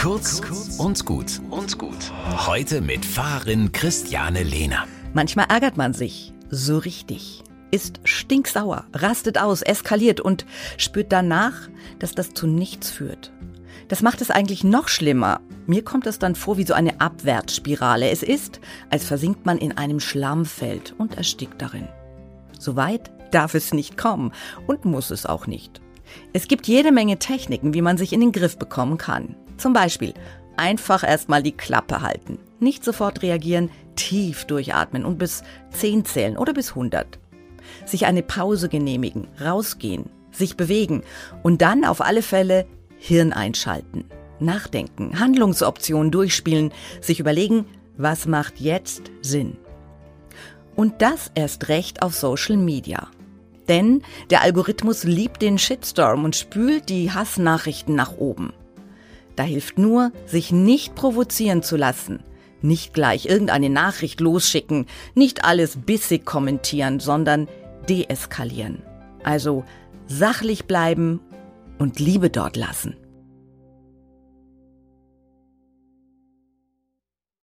Kurz und gut und gut. Heute mit Fahrerin Christiane Lehner. Manchmal ärgert man sich so richtig, ist stinksauer, rastet aus, eskaliert und spürt danach, dass das zu nichts führt. Das macht es eigentlich noch schlimmer. Mir kommt es dann vor wie so eine Abwärtsspirale. Es ist, als versinkt man in einem Schlammfeld und erstickt darin. So weit darf es nicht kommen und muss es auch nicht. Es gibt jede Menge Techniken, wie man sich in den Griff bekommen kann. Zum Beispiel einfach erstmal die Klappe halten, nicht sofort reagieren, tief durchatmen und bis 10 zählen oder bis 100. Sich eine Pause genehmigen, rausgehen, sich bewegen und dann auf alle Fälle Hirn einschalten, nachdenken, Handlungsoptionen durchspielen, sich überlegen, was macht jetzt Sinn. Und das erst recht auf Social Media. Denn der Algorithmus liebt den Shitstorm und spült die Hassnachrichten nach oben. Da hilft nur, sich nicht provozieren zu lassen, nicht gleich irgendeine Nachricht losschicken, nicht alles bissig kommentieren, sondern deeskalieren. Also sachlich bleiben und Liebe dort lassen.